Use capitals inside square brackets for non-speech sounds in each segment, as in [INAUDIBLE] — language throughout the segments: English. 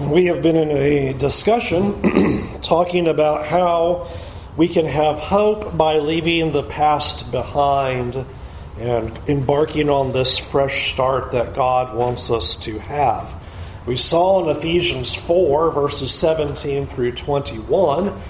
we have been in a discussion [CLEARS THROAT] talking about how we can have hope by leaving the past behind and embarking on this fresh start that God wants us to have. We saw in Ephesians 4, verses 17 through 21,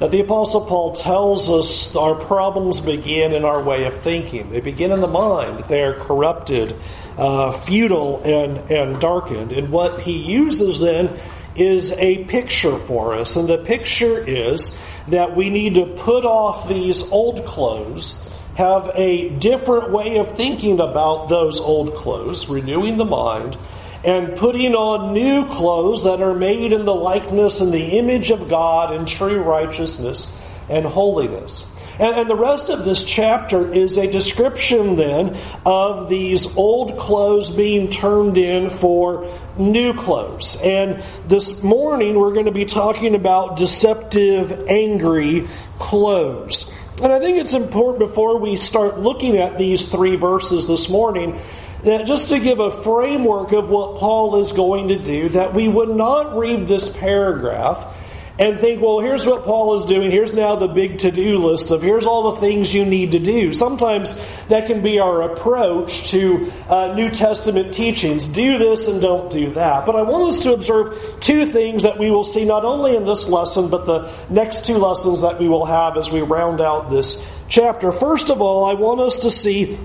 that the Apostle Paul tells us our problems begin in our way of thinking. They begin in the mind, they are corrupted uh, futile and, and darkened. And what he uses then is a picture for us. And the picture is that we need to put off these old clothes, have a different way of thinking about those old clothes, renewing the mind, and putting on new clothes that are made in the likeness and the image of God in true righteousness and holiness. And, and, the rest of this chapter is a description then of these old clothes being turned in for new clothes. And this morning we're going to be talking about deceptive, angry clothes. And I think it's important before we start looking at these three verses this morning that just to give a framework of what Paul is going to do, that we would not read this paragraph and think, well, here's what Paul is doing. Here's now the big to do list of here's all the things you need to do. Sometimes that can be our approach to uh, New Testament teachings. Do this and don't do that. But I want us to observe two things that we will see not only in this lesson, but the next two lessons that we will have as we round out this chapter. First of all, I want us to see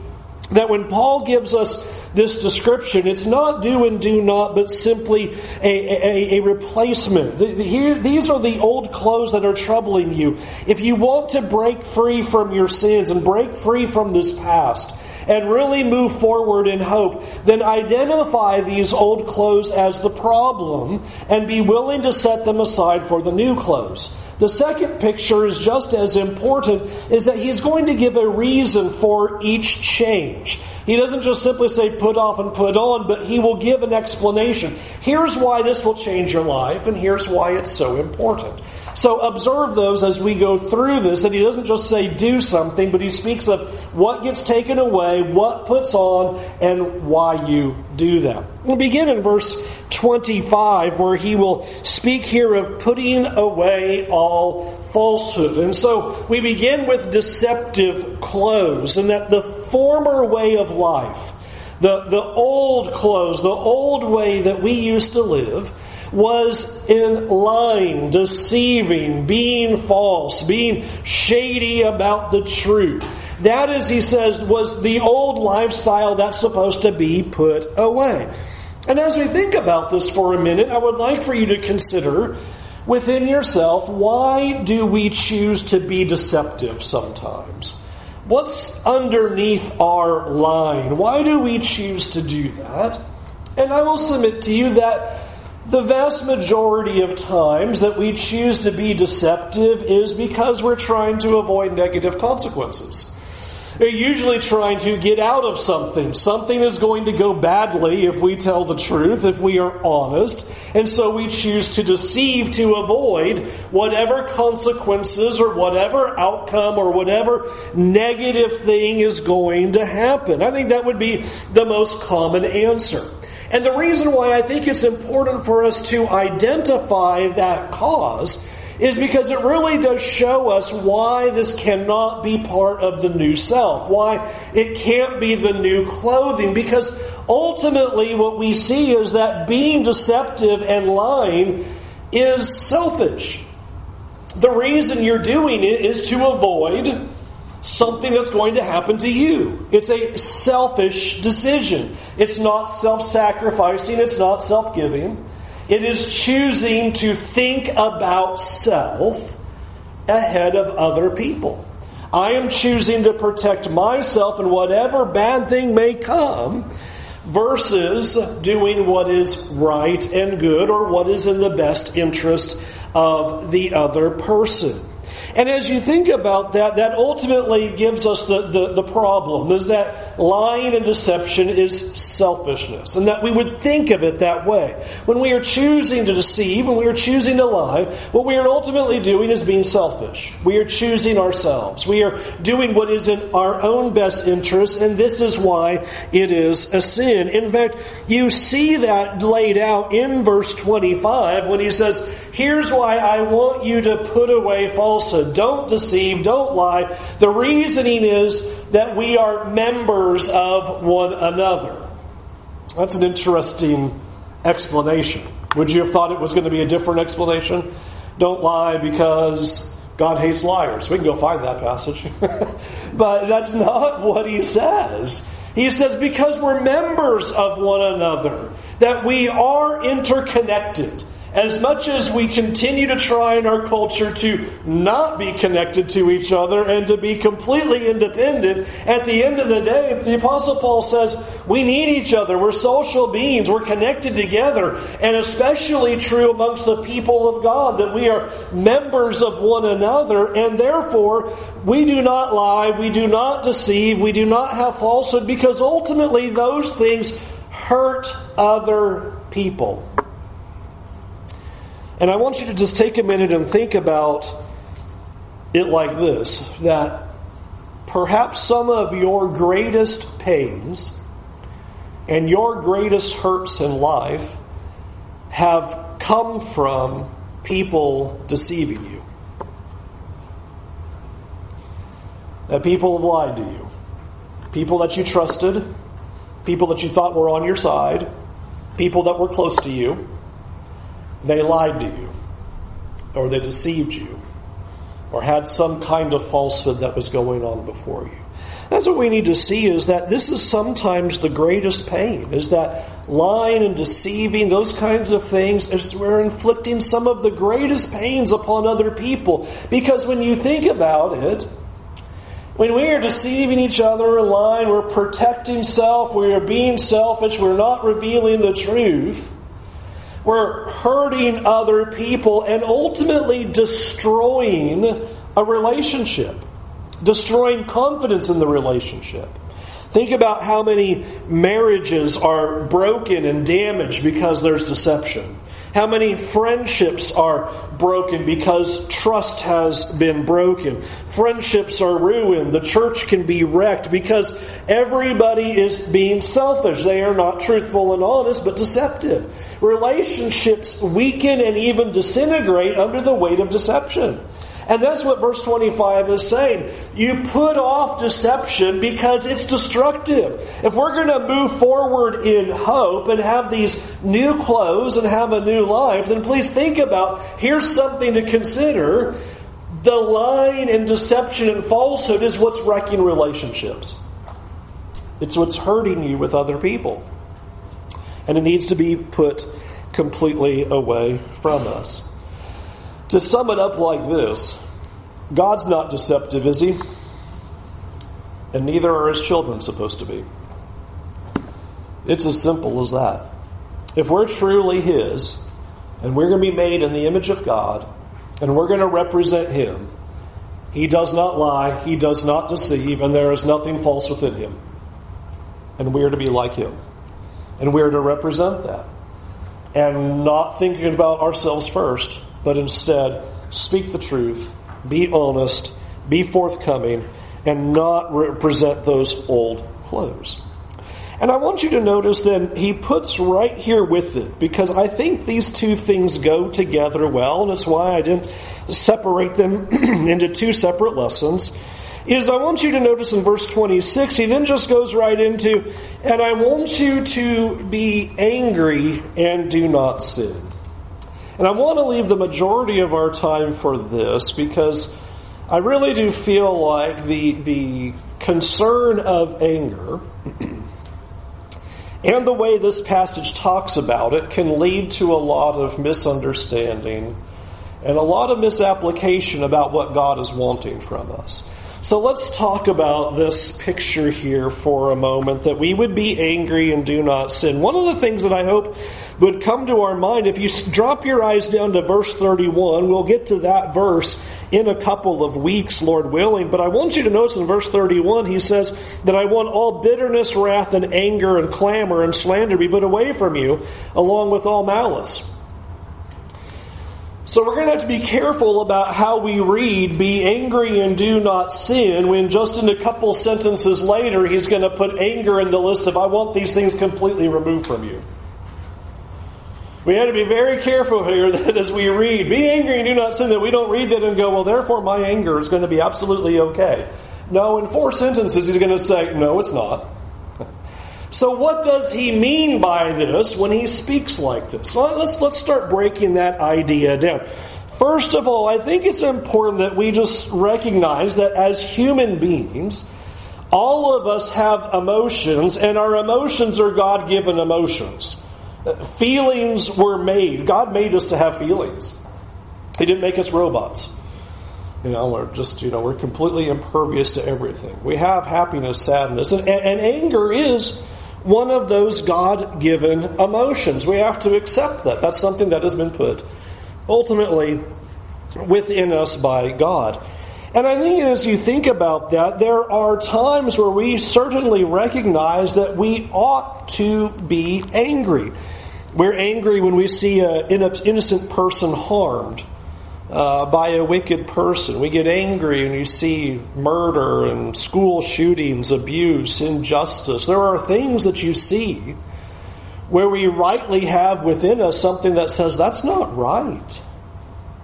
that when Paul gives us this description, it's not do and do not, but simply a, a, a replacement. The, the, here, these are the old clothes that are troubling you. If you want to break free from your sins and break free from this past, and really move forward in hope, then identify these old clothes as the problem and be willing to set them aside for the new clothes. The second picture is just as important, is that he's going to give a reason for each change. He doesn't just simply say put off and put on, but he will give an explanation. Here's why this will change your life, and here's why it's so important. So observe those as we go through this, that he doesn't just say do something, but he speaks of what gets taken away, what puts on, and why you do that. We'll begin in verse 25, where he will speak here of putting away all falsehood. And so we begin with deceptive clothes, and that the former way of life, the, the old clothes, the old way that we used to live, was in lying, deceiving, being false, being shady about the truth. That is, he says, was the old lifestyle that's supposed to be put away. And as we think about this for a minute, I would like for you to consider within yourself why do we choose to be deceptive sometimes? What's underneath our line? Why do we choose to do that? And I will submit to you that the vast majority of times that we choose to be deceptive is because we're trying to avoid negative consequences. They're usually trying to get out of something. Something is going to go badly if we tell the truth, if we are honest. And so we choose to deceive to avoid whatever consequences or whatever outcome or whatever negative thing is going to happen. I think that would be the most common answer. And the reason why I think it's important for us to identify that cause is because it really does show us why this cannot be part of the new self, why it can't be the new clothing, because ultimately what we see is that being deceptive and lying is selfish. The reason you're doing it is to avoid something that's going to happen to you. It's a selfish decision. It's not self sacrificing, it's not self giving. It is choosing to think about self ahead of other people. I am choosing to protect myself and whatever bad thing may come versus doing what is right and good or what is in the best interest of the other person. And as you think about that, that ultimately gives us the, the, the, problem is that lying and deception is selfishness. And that we would think of it that way. When we are choosing to deceive, when we are choosing to lie, what we are ultimately doing is being selfish. We are choosing ourselves. We are doing what is in our own best interest, and this is why it is a sin. In fact, you see that laid out in verse 25 when he says, Here's why I want you to put away falsehood. Don't deceive, don't lie. The reasoning is that we are members of one another. That's an interesting explanation. Would you have thought it was going to be a different explanation? Don't lie because God hates liars. We can go find that passage. [LAUGHS] but that's not what he says. He says, because we're members of one another, that we are interconnected as much as we continue to try in our culture to not be connected to each other and to be completely independent, at the end of the day, the Apostle Paul says we need each other. We're social beings. We're connected together. And especially true amongst the people of God that we are members of one another. And therefore, we do not lie. We do not deceive. We do not have falsehood because ultimately those things hurt other people. And I want you to just take a minute and think about it like this that perhaps some of your greatest pains and your greatest hurts in life have come from people deceiving you. That people have lied to you. People that you trusted, people that you thought were on your side, people that were close to you they lied to you, or they deceived you, or had some kind of falsehood that was going on before you. That's what we need to see is that this is sometimes the greatest pain, is that lying and deceiving, those kinds of things, is we're inflicting some of the greatest pains upon other people. Because when you think about it, when we are deceiving each other and lying, we're protecting self, we are being selfish, we're not revealing the truth. We're hurting other people and ultimately destroying a relationship, destroying confidence in the relationship. Think about how many marriages are broken and damaged because there's deception. How many friendships are broken because trust has been broken? Friendships are ruined. The church can be wrecked because everybody is being selfish. They are not truthful and honest, but deceptive. Relationships weaken and even disintegrate under the weight of deception. And that's what verse 25 is saying. You put off deception because it's destructive. If we're going to move forward in hope and have these new clothes and have a new life, then please think about here's something to consider. The lying and deception and falsehood is what's wrecking relationships. It's what's hurting you with other people. And it needs to be put completely away from us. To sum it up like this God's not deceptive, is he? And neither are his children supposed to be. It's as simple as that. If we're truly his, and we're going to be made in the image of God, and we're going to represent him, he does not lie, he does not deceive, and there is nothing false within him. And we are to be like him. And we are to represent that. And not thinking about ourselves first, but instead speak the truth, be honest, be forthcoming, and not represent those old clothes. And I want you to notice then he puts right here with it because I think these two things go together well, and it's why I didn't separate them [CLEARS THROAT] into two separate lessons. Is I want you to notice in verse 26, he then just goes right into, and I want you to be angry and do not sin. And I want to leave the majority of our time for this because I really do feel like the, the concern of anger [CLEARS THROAT] and the way this passage talks about it can lead to a lot of misunderstanding and a lot of misapplication about what God is wanting from us. So let's talk about this picture here for a moment that we would be angry and do not sin. One of the things that I hope would come to our mind. If you drop your eyes down to verse 31, we'll get to that verse in a couple of weeks, Lord willing. But I want you to notice in verse 31, he says that I want all bitterness, wrath, and anger, and clamor, and slander be put away from you, along with all malice. So we're going to have to be careful about how we read, be angry and do not sin, when just in a couple sentences later, he's going to put anger in the list of, I want these things completely removed from you. We have to be very careful here [LAUGHS] that as we read, be angry and do not sin, that we don't read that and go, well, therefore my anger is going to be absolutely okay. No, in four sentences, he's going to say, no, it's not. [LAUGHS] So, what does he mean by this when he speaks like this? Well, let's, let's start breaking that idea down. First of all, I think it's important that we just recognize that as human beings, all of us have emotions, and our emotions are God given emotions. Feelings were made. God made us to have feelings. He didn't make us robots. You know, we're just, you know, we're completely impervious to everything. We have happiness, sadness, and, and anger is one of those God given emotions. We have to accept that. That's something that has been put ultimately within us by God. And I think as you think about that, there are times where we certainly recognize that we ought to be angry. We're angry when we see an innocent person harmed uh, by a wicked person. We get angry when you see murder and school shootings, abuse, injustice. There are things that you see where we rightly have within us something that says, that's not right.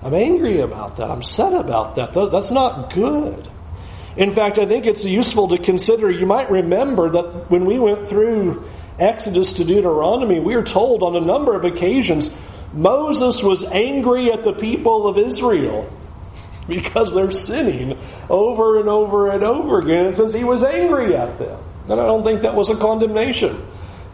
I'm angry about that. I'm sad about that. That's not good. In fact, I think it's useful to consider. You might remember that when we went through Exodus to Deuteronomy, we are told on a number of occasions Moses was angry at the people of Israel [LAUGHS] because they're sinning over and over and over again. It says he was angry at them. And I don't think that was a condemnation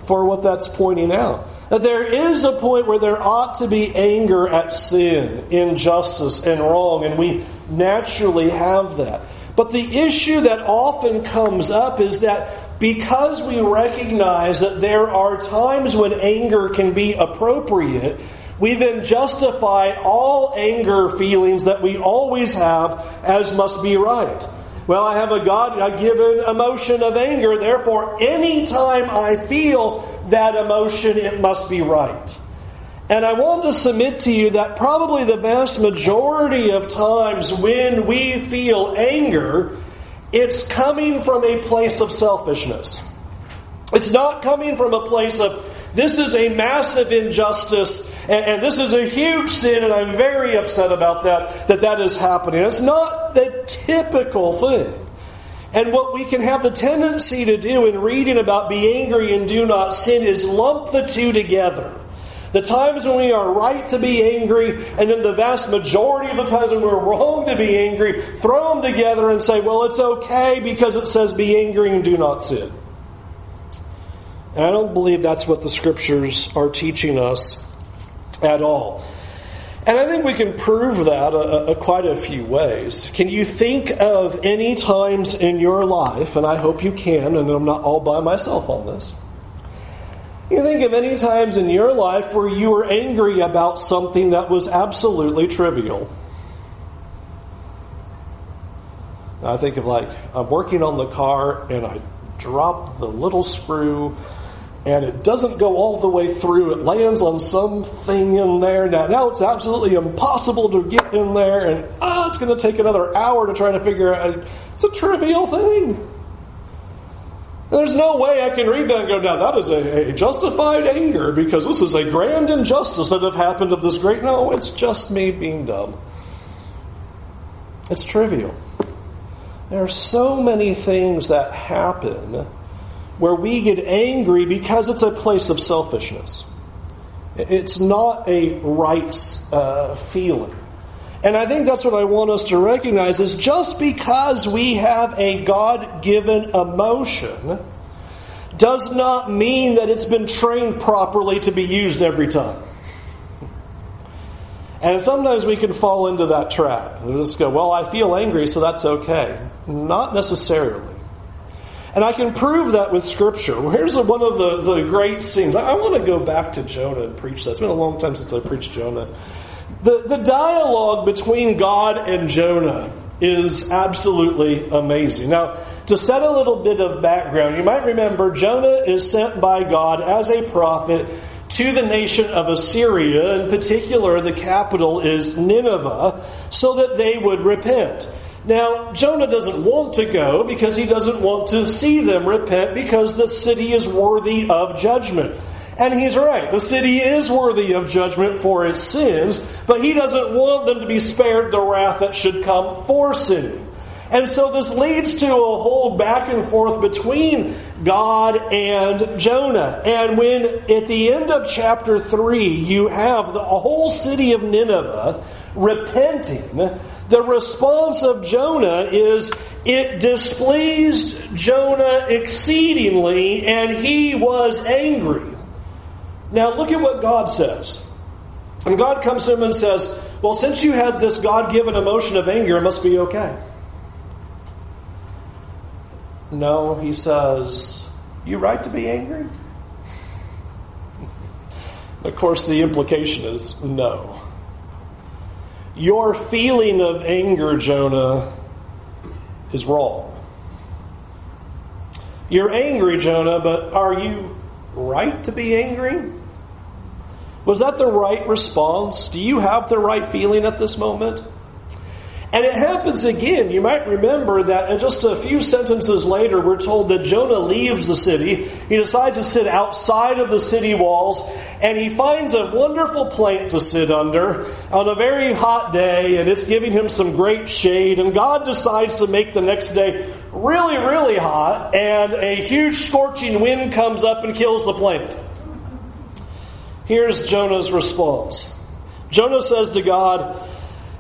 for what that's pointing out. That there is a point where there ought to be anger at sin, injustice, and wrong, and we naturally have that. But the issue that often comes up is that because we recognize that there are times when anger can be appropriate, we then justify all anger feelings that we always have as must be right. Well, I have a God given emotion of anger, therefore, anytime I feel that emotion, it must be right. And I want to submit to you that probably the vast majority of times when we feel anger, it's coming from a place of selfishness. It's not coming from a place of this is a massive injustice and, and, this is a huge sin and I'm very upset about that, that that is happening. It's not the typical thing. And what we can have the tendency to do in reading about be angry and do not sin is lump the two together. The times when we are right to be angry, and then the vast majority of the times when we're wrong to be angry, throw them together and say, well, it's okay because it says be angry and do not sin. And I don't believe that's what the scriptures are teaching us at all. And I think we can prove that a, a, quite a few ways. Can you think of any times in your life, and I hope you can, and I'm not all by myself on this. You think of any times in your life where you were angry about something that was absolutely trivial. I think of like, I'm working on the car and I drop the little screw and it doesn't go all the way through. It lands on something in there. Now, now it's absolutely impossible to get in there, and oh, it's going to take another hour to try to figure out. It's a trivial thing. There's no way I can read that and go, now that is a, a justified anger because this is a grand injustice that have happened of this great. No, it's just me being dumb. It's trivial. There are so many things that happen where we get angry because it's a place of selfishness. It's not a rights uh, feeling. And I think that's what I want us to recognize is just because we have a God given emotion does not mean that it's been trained properly to be used every time. And sometimes we can fall into that trap. We just go, well, I feel angry, so that's okay. Not necessarily. And I can prove that with Scripture. Here's a, one of the, the great scenes. I, I want to go back to Jonah and preach that. It's been a long time since I preached Jonah. The, the dialogue between God and Jonah is absolutely amazing. Now, to set a little bit of background, you might remember Jonah is sent by God as a prophet to the nation of Assyria. In particular, the capital is Nineveh, so that they would repent. Now, Jonah doesn't want to go because he doesn't want to see them repent because the city is worthy of judgment. And he's right. The city is worthy of judgment for its sins, but he doesn't want them to be spared the wrath that should come for sinning. And so this leads to a whole back and forth between God and Jonah. And when at the end of chapter 3 you have the whole city of Nineveh repenting, the response of Jonah is it displeased Jonah exceedingly and he was angry. Now, look at what God says. And God comes to him and says, Well, since you had this God given emotion of anger, it must be okay. No, he says, You right to be angry? [LAUGHS] Of course, the implication is no. Your feeling of anger, Jonah, is wrong. You're angry, Jonah, but are you right to be angry? Was that the right response? Do you have the right feeling at this moment? And it happens again. You might remember that just a few sentences later, we're told that Jonah leaves the city. He decides to sit outside of the city walls, and he finds a wonderful plant to sit under on a very hot day, and it's giving him some great shade. And God decides to make the next day really, really hot, and a huge scorching wind comes up and kills the plant. Here's Jonah's response. Jonah says to God,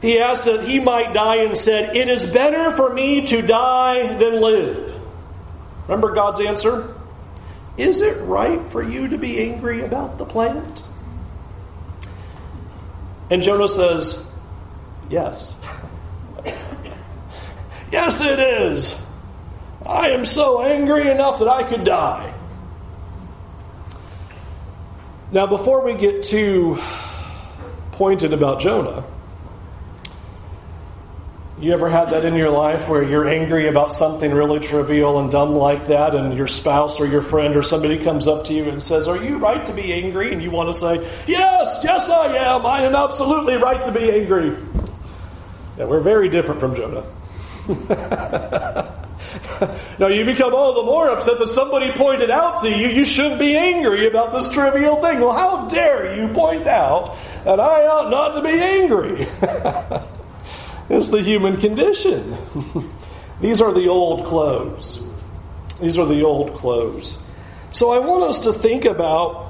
he asked that he might die and said, It is better for me to die than live. Remember God's answer? Is it right for you to be angry about the plant? And Jonah says, Yes. [LAUGHS] yes, it is. I am so angry enough that I could die. Now, before we get too pointed about Jonah, you ever had that in your life where you're angry about something really trivial and dumb like that, and your spouse or your friend or somebody comes up to you and says, Are you right to be angry? And you want to say, Yes, yes, I am. I am absolutely right to be angry. Yeah, we're very different from Jonah. [LAUGHS] now you become all the more upset that somebody pointed out to you you shouldn't be angry about this trivial thing. Well, how dare you point out that I ought not to be angry? [LAUGHS] it's the human condition. [LAUGHS] These are the old clothes. These are the old clothes. So I want us to think about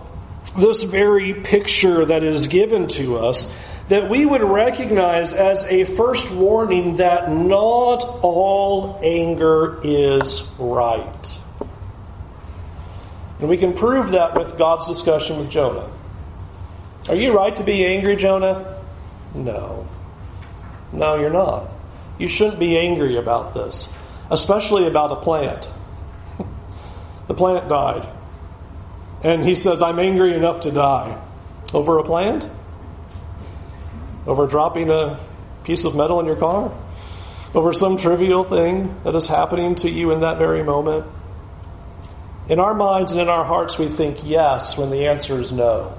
this very picture that is given to us that we would recognize as a first warning that not all anger is right. And we can prove that with God's discussion with Jonah. Are you right to be angry, Jonah? No. No, you're not. You shouldn't be angry about this, especially about a plant. [LAUGHS] the plant died. And he says, I'm angry enough to die. Over a plant? Over dropping a piece of metal in your car, over some trivial thing that is happening to you in that very moment. In our minds and in our hearts, we think yes when the answer is no.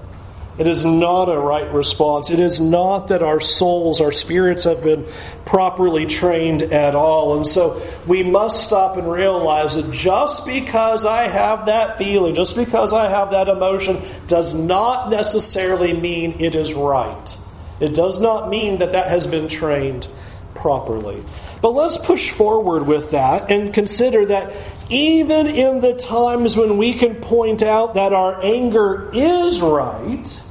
It is not a right response. It is not that our souls, our spirits have been properly trained at all. And so we must stop and realize that just because I have that feeling, just because I have that emotion, does not necessarily mean it is right. It does not mean that that has been trained properly. But let's push forward with that and consider that even in the times when we can point out that our anger is right,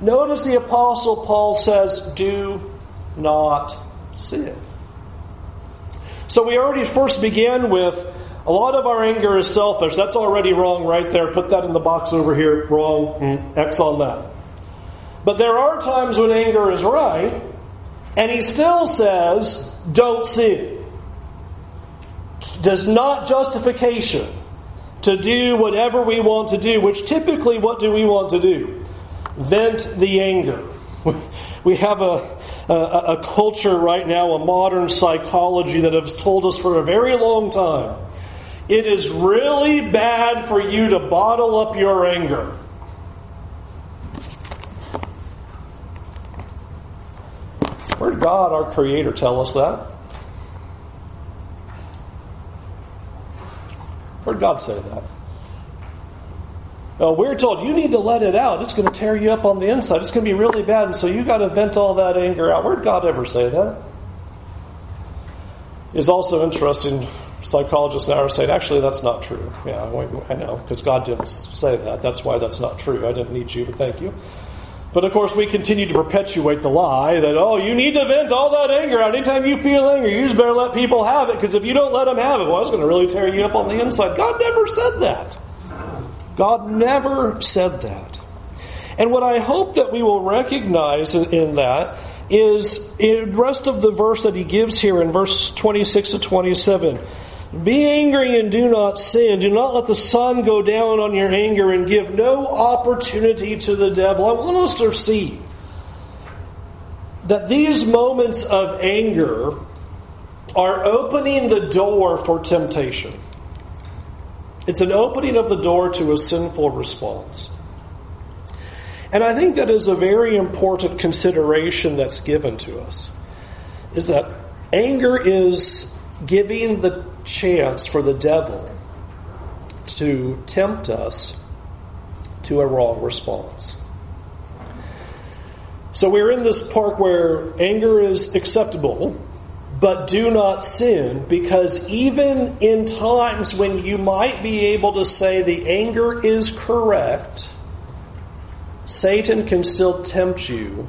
notice the Apostle Paul says, do not sin. So we already first began with a lot of our anger is selfish. That's already wrong right there. Put that in the box over here. Wrong. Mm, X on that. But there are times when anger is right, and he still says, don't sin. does not justification to do whatever we want to do, which typically, what do we want to do? Vent the anger. [LAUGHS] We have a, a, a culture right now, a modern psychology that has told us for a very long time it is really bad for you to bottle up your anger. Where did God, our Creator, tell us that? Where did God say that? Well, we're told you need to let it out. It's going to tear you up on the inside. It's going to be really bad, and so you got to vent all that anger out. Where did God ever say that? It's also interesting. Psychologists now are saying, actually, that's not true. Yeah, I know, because God didn't say that. That's why that's not true. I didn't need you, but thank you. But of course, we continue to perpetuate the lie that, oh, you need to vent all that anger out. Anytime you feel anger, you just better let people have it, because if you don't let them have it, well, it's going to really tear you up on the inside. God never said that. God never said that. And what I hope that we will recognize in that is in the rest of the verse that he gives here in verse 26 to 27. Be angry and do not sin. Do not let the sun go down on your anger and give no opportunity to the devil. I want us to see that these moments of anger are opening the door for temptation. It's an opening of the door to a sinful response. And I think that is a very important consideration that's given to us. Is that anger is giving the chance for the devil to tempt us to a wrong response. So we're in this park where anger is acceptable, but do not sin, because even in times when you might be able to say the anger is correct, Satan can still tempt you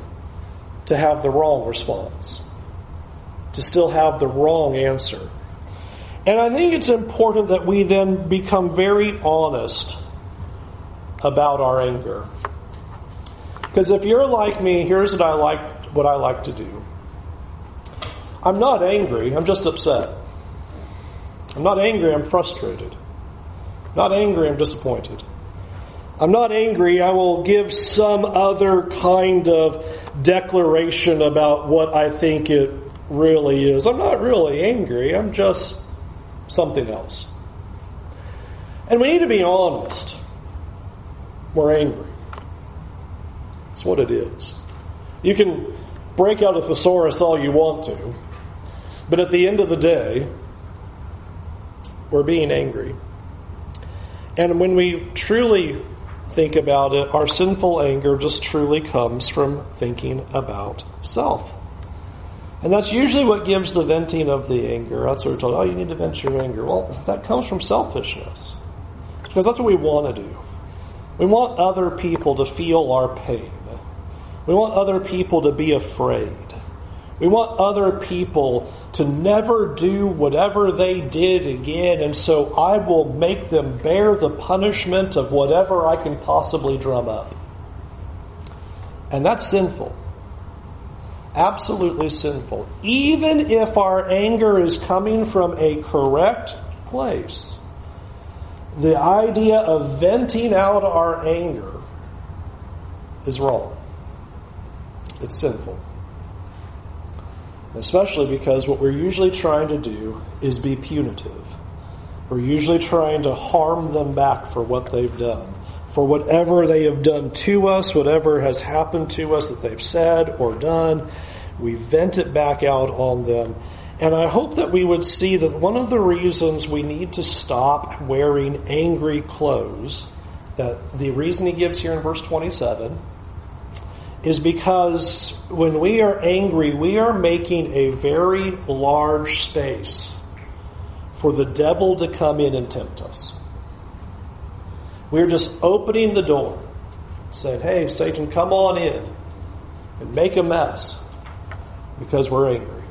to have the wrong response, to still have the wrong answer. And I think it's important that we then become very honest about our anger. Because if you're like me, here's what I like what I like to do. I'm not angry, I'm just upset. I'm not angry, I'm frustrated. I'm not angry, I'm disappointed. I'm not angry, I will give some other kind of declaration about what I think it really is. I'm not really angry, I'm just something else. And we need to be honest. We're angry. That's what it is. You can break out a thesaurus all you want to, but at the end of the day, we're being angry. And when we truly think about it, our sinful anger just truly comes from thinking about self. And that's usually what gives the venting of the anger. That's what we're told, oh, you need to vent your anger. Well, that comes from selfishness. Because that's what we want to do. We want other people to feel our pain. We want other people to be afraid. We want other people to never do whatever they did again, and so I will make them bear the punishment of whatever I can possibly drum up. And that's sinful absolutely sinful. Even if our anger is coming from a correct place, the idea of venting out our anger is wrong. It's sinful. Especially because what we're usually trying to do is be punitive. We're usually trying to harm them back for what they've done for whatever they have done to us, whatever has happened to us that they've said or done. We vent it back out on them. And I hope that we would see that one of the reasons we need to stop wearing angry clothes, that the reason he gives here in verse 27, is because when we are angry, we are making a very large space for the devil to come in and tempt us. We're just opening the door, saying, Hey, Satan, come on in and make a mess because we're angry.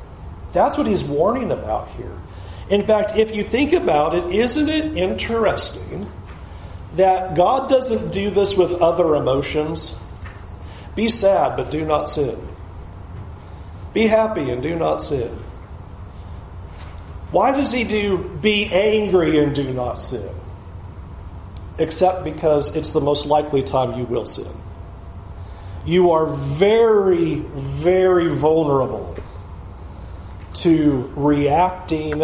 That's what he's warning about here. In fact, if you think about it, isn't it interesting that God doesn't do this with other emotions? Be sad, but do not sin. Be happy and do not sin. Why does he do be angry and do not sin? Except because it's the most likely time you will sin. You are very, very vulnerable to reacting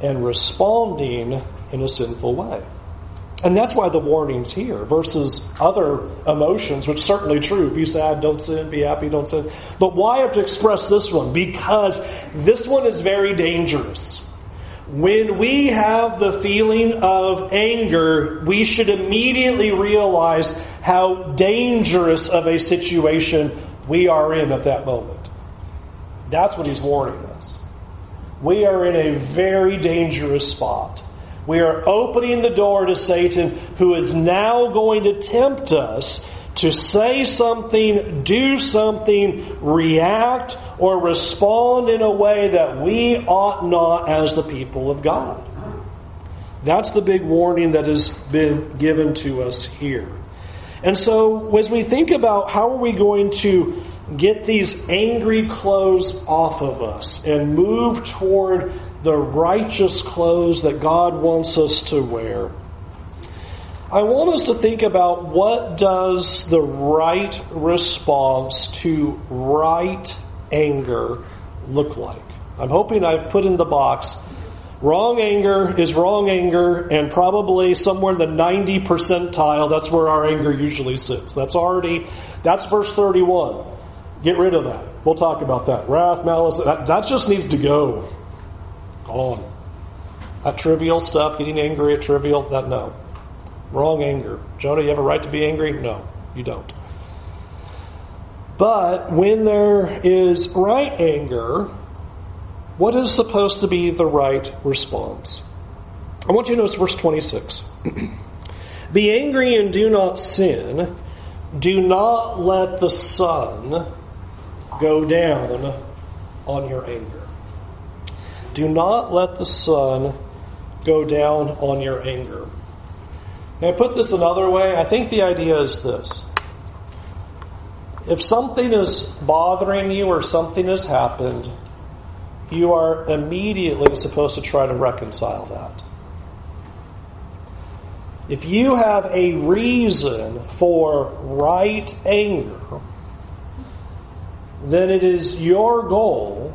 and responding in a sinful way. And that's why the warning's here versus other emotions, which certainly true. Be sad, don't sin. Be happy, don't sin. But why have to express this one? Because this one is very dangerous. When we have the feeling of anger, we should immediately realize how dangerous of a situation we are in at that moment. That's what he's warning us. We are in a very dangerous spot. We are opening the door to Satan, who is now going to tempt us to say something, do something, react, or respond in a way that we ought not as the people of God. That's the big warning that has been given to us here. And so, as we think about how are we going to get these angry clothes off of us and move toward the righteous clothes that God wants us to wear. I want us to think about what does the right response to right anger look like. I'm hoping I've put in the box wrong anger is wrong anger and probably somewhere in the 90 percentile that's where our anger usually sits. That's already that's verse 31. Get rid of that. We'll talk about that. Wrath, malice, that, that just needs to go Gone. That trivial stuff, getting angry at trivial, that no. Wrong anger. Jonah, you have a right to be angry? No, you don't. But when there is right anger, what is supposed to be the right response? I want you to notice verse 26. [CLEARS THROAT] be angry and do not sin. Do not let the sun go down on your anger. Do not let the sun go down on your anger. Can I put this another way? I think the idea is this. If something is bothering you or something has happened, you are immediately supposed to try to reconcile that. If you have a reason for right anger, then it is your goal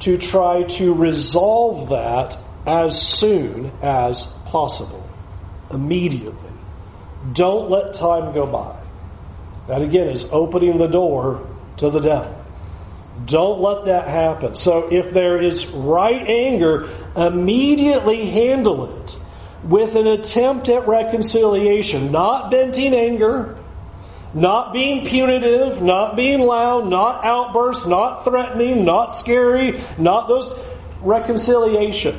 to try to resolve that as soon as possible, immediately. Don't let time go by. That again is opening the door to the devil. Don't let that happen. So if there is right anger, immediately handle it with an attempt at reconciliation, not venting anger, not being punitive, not being loud, not outbursts, not threatening, not scary, not those reconciliation.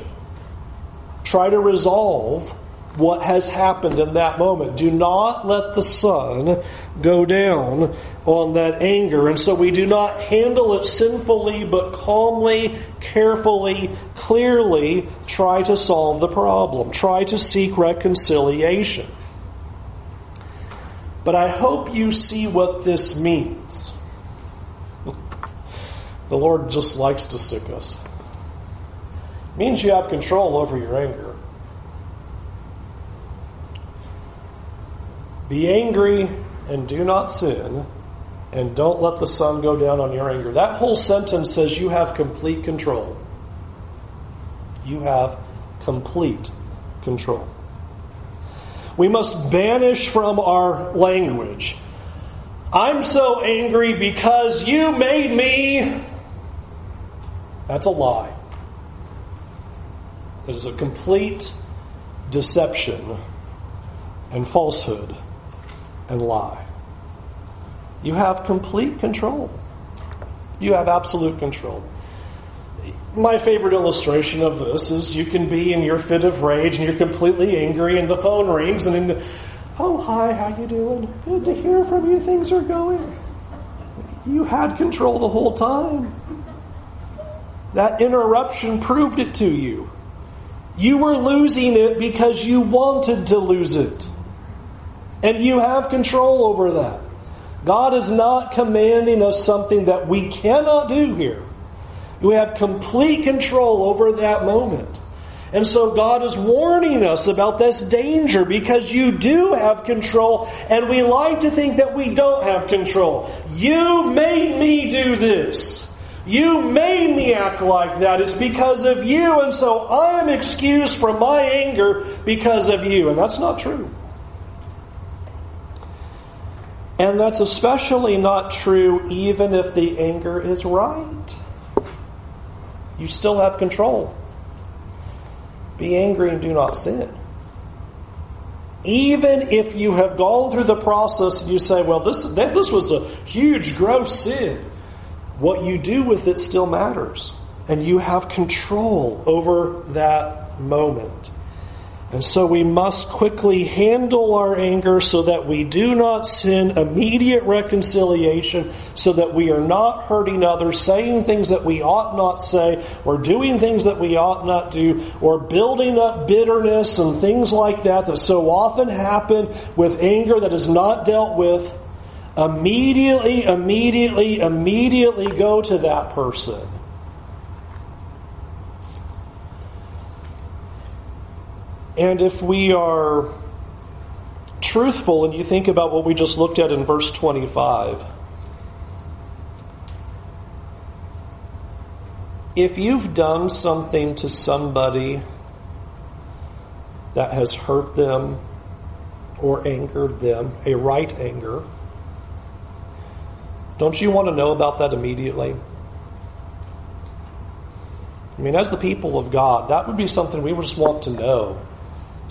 Try to resolve what has happened in that moment. Do not let the sun go down on that anger. And so we do not handle it sinfully, but calmly, carefully, clearly try to solve the problem. Try to seek reconciliation. But I hope you see what this means. The Lord just likes to stick us. It means you have control over your anger. Be angry and do not sin, and don't let the sun go down on your anger. That whole sentence says you have complete control. You have complete control. We must banish from our language. I'm so angry because you made me. That's a lie. That is a complete deception and falsehood and lie. You have complete control. You have absolute control. My favorite illustration of this is you can be in your fit of rage and you're completely angry and the phone rings and in, oh hi how you doing? Good to hear from you. Things are going. You had control the whole time. That interruption proved it to you. You were losing it because you wanted to lose it and you have control over that god is not commanding us something that we cannot do here We have complete control over that moment. And so God is warning us about this danger because you do have control and we like to think that we don't have control. You made me do this. You made me act like that. It's because of you and so I am excused from my anger because of you. And that's not true. And that's especially not true even if the anger is right. You still have control. Be angry and do not sin. Even if you have gone through the process and you say, well, this, this was a huge, gross sin, what you do with it still matters. And you have control over that moment. And so we must quickly handle our anger so that we do not sin, immediate reconciliation, so that we are not hurting others, saying things that we ought not say, or doing things that we ought not do, or building up bitterness and things like that that so often happen with anger that is not dealt with. Immediately, immediately, immediately go to that person And if we are truthful and you think about what we just looked at in verse 25, if you've done something to somebody that has hurt them or angered them, a right anger, don't you want to know about that immediately? I mean, as the people of God, that would be something we would just want to know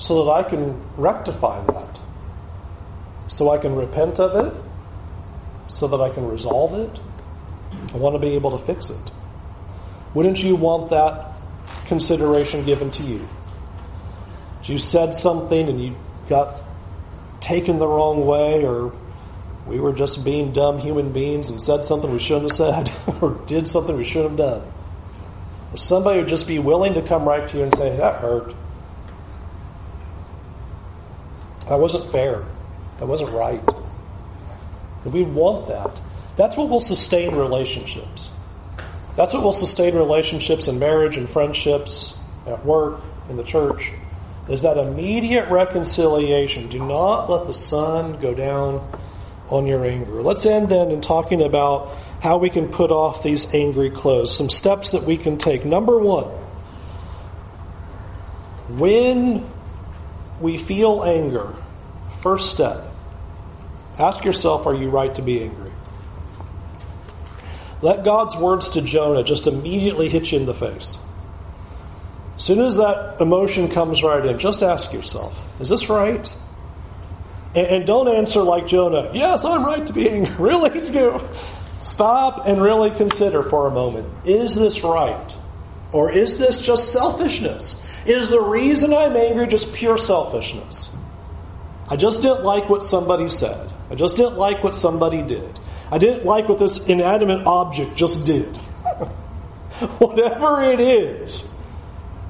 so that I can rectify that, so I can repent of it, so that I can resolve it. I want to be able to fix it. Wouldn't you want that consideration given to you? You said something and you got taken the wrong way, or we were just being dumb human beings and said something we shouldn't have said, [LAUGHS] or did something we shouldn't have done. Somebody would just be willing to come right to you and say, That hurt. That wasn't fair. That wasn't right. And we want that. That's what will sustain relationships. That's what will sustain relationships in marriage and friendships, at work, in the church, is that immediate reconciliation. Do not let the sun go down on your anger. Let's end then in talking about how we can put off these angry clothes. Some steps that we can take. Number one, when we feel anger, first step ask yourself are you right to be angry? Let God's words to Jonah just immediately hit you in the face. As soon as that emotion comes right in, just ask yourself, is this right? And, and don't answer like Jonah, yes, I'm right to be angry. [LAUGHS] Really? Stop and really consider for a moment, is this right? Or is this just selfishness? Is the reason I'm angry just pure selfishness? I just didn't like what somebody said. I just didn't like what somebody did. I didn't like what this inanimate object just did. [LAUGHS] Whatever it is,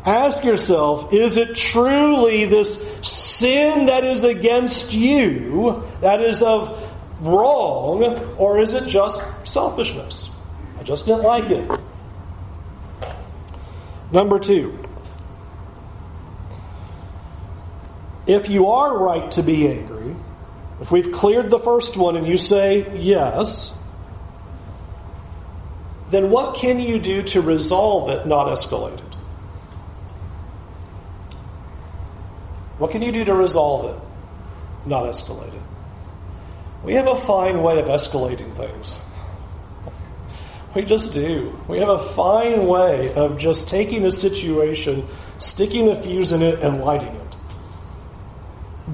ask yourself, is it truly this sin that is against you, that is of wrong, or is it just selfishness? I just didn't like it. Number two, if you are right to be angry, if we've cleared the first one and you say yes, then what can you do to resolve it, not escalate it? What can you do to resolve it, not escalate it? We have a fine way of escalating things. We just do. We have a fine way of just taking a situation, sticking a fuse in it, and lighting it.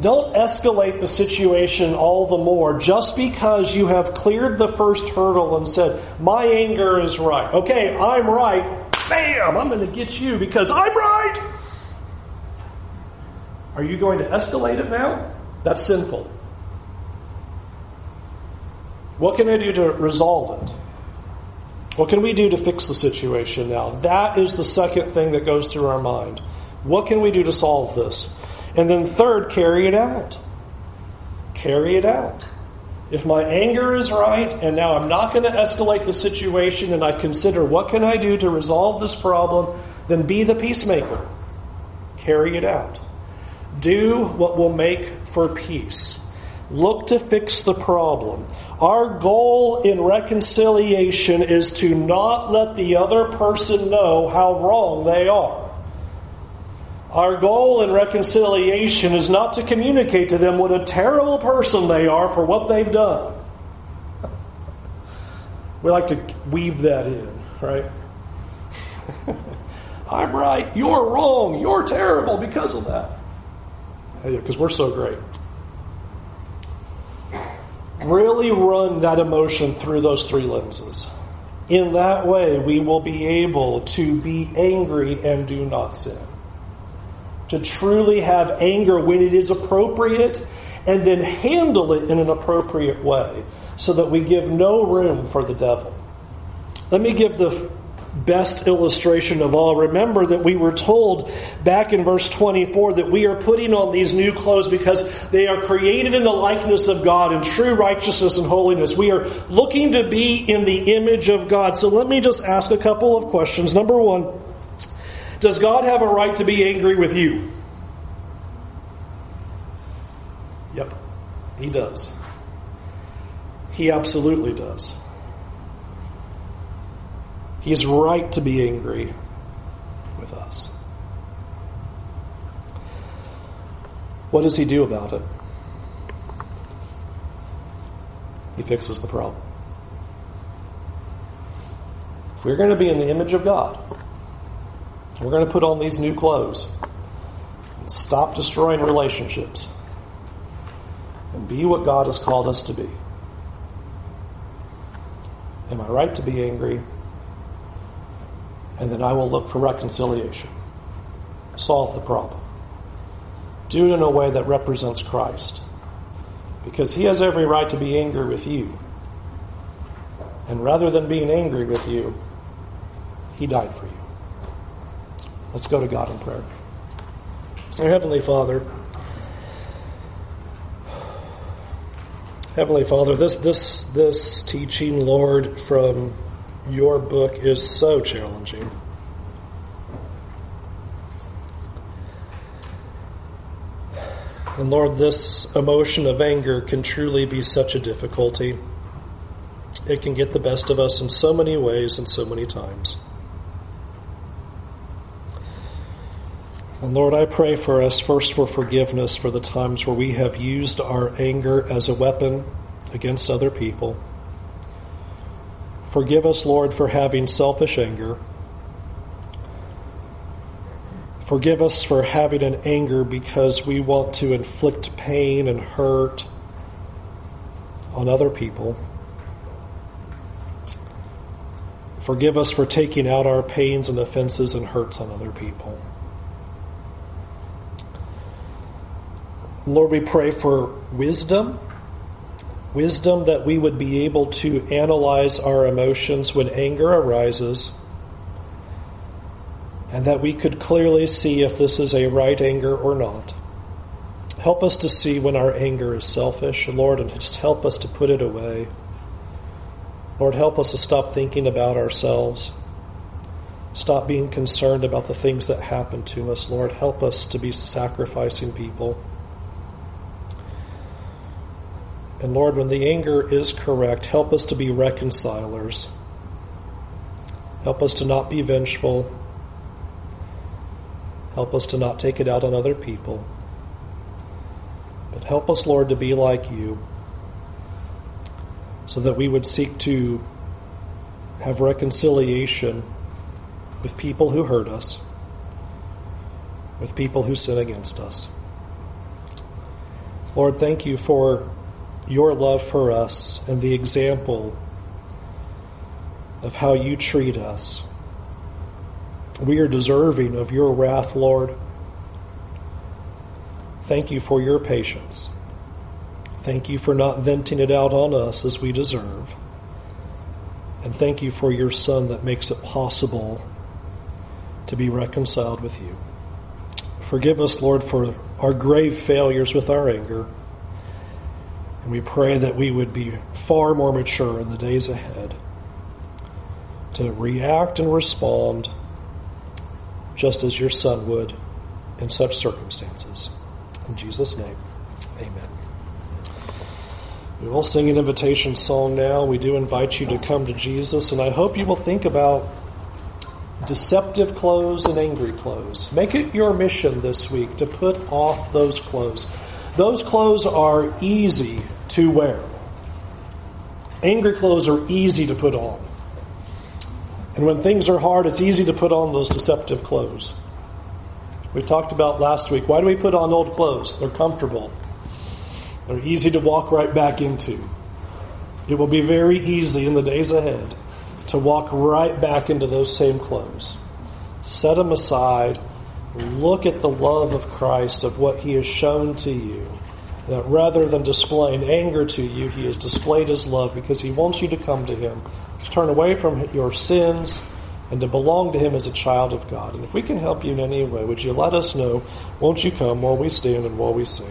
Don't escalate the situation all the more just because you have cleared the first hurdle and said, My anger is right. Okay, I'm right. Bam! I'm going to get you because I'm right. Are you going to escalate it now? That's sinful. What can I do to resolve it? What can we do to fix the situation now? That is the second thing that goes through our mind. What can we do to solve this? And then third, carry it out. Carry it out. If my anger is right, and now I'm not going to escalate the situation, and I consider what can I do to resolve this problem, then be the peacemaker. Carry it out. Do what will make for peace. Look to fix the problem. Our goal in reconciliation is to not let the other person know how wrong they are. Our goal in reconciliation is not to communicate to them what a terrible person they are for what they've done. We like to weave that in, right? [LAUGHS] I'm right, you're wrong, you're terrible because of that. Because we're so great. Really run that emotion through those three lenses. In that way, we will be able to be angry and do not sin. To truly have anger when it is appropriate and then handle it in an appropriate way so that we give no room for the devil. Let me give the best illustration of all. Remember that we were told back in verse 24 that we are putting on these new clothes because they are created in the likeness of God in true righteousness and holiness. We are looking to be in the image of God. So let me just ask a couple of questions. Number one, does God have a right to be angry with you? Yep, He does. He absolutely does. He He's right to be angry with us. What does he do about it? He fixes the problem. If we're going to be in the image of God, we're going to put on these new clothes and stop destroying relationships and be what God has called us to be. Am I right to be angry? and then I will look for reconciliation. Solve the problem. Do it in a way that represents Christ. Because he has every right to be angry with you. And rather than being angry with you, he died for you. Let's go to God in prayer. Our Heavenly Father, Heavenly Father, this this this teaching, Lord, from your book is so challenging. And Lord, this emotion of anger can truly be such a difficulty. It can get the best of us in so many ways and so many times. And Lord, I pray for us first for forgiveness for the times where we have used our anger as a weapon against other people. Forgive us, Lord, for having selfish anger. Forgive us for having an anger because we want to inflict pain and hurt on other people. Forgive us for taking out our pains and offenses and hurts on other people. Lord, we pray for wisdom Wisdom that we would be able to analyze our emotions when anger arises, and that we could clearly see if this is a right anger or not. Help us to see when our anger is selfish, Lord, and just help us to put it away. Lord, help us to stop thinking about ourselves. Stop being concerned about the things that happen to us. Lord, help us to be sacrificing people. And Lord, when the anger is correct, help us to be reconcilers. Help us to not be vengeful. Help us to not take it out on other people. But help us, Lord, to be like you so that we would seek to have reconciliation with people who hurt us, with people who sin against us. Lord, thank you for your love for us and the example of how you treat us. We are deserving of your wrath, Lord. Thank you for your patience. Thank you for not venting it out on us as we deserve. And thank you for your Son that makes it possible to be reconciled with you. Forgive us, Lord, for our grave failures with our anger. And we pray that we would be far more mature in the days ahead to react and respond just as your son would in such circumstances. In Jesus' name, amen. We will sing an invitation song now. We do invite you to come to Jesus, and I hope you will think about deceptive clothes and angry clothes. Make it your mission this week to put off those clothes. Those clothes are easy to wear. Angry clothes are easy to put on. And when things are hard, it's easy to put on those deceptive clothes. We talked about last week. Why do we put on old clothes? They're comfortable. They're easy to walk right back into. It will be very easy in the days ahead to walk right back into those same clothes. Set them aside. Look at the love of Christ, of what He has shown to you. That rather than displaying anger to you, He has displayed His love because He wants you to come to Him, to turn away from your sins, and to belong to Him as a child of God. And if we can help you in any way, would you let us know? Won't you come while we stand and while we sing?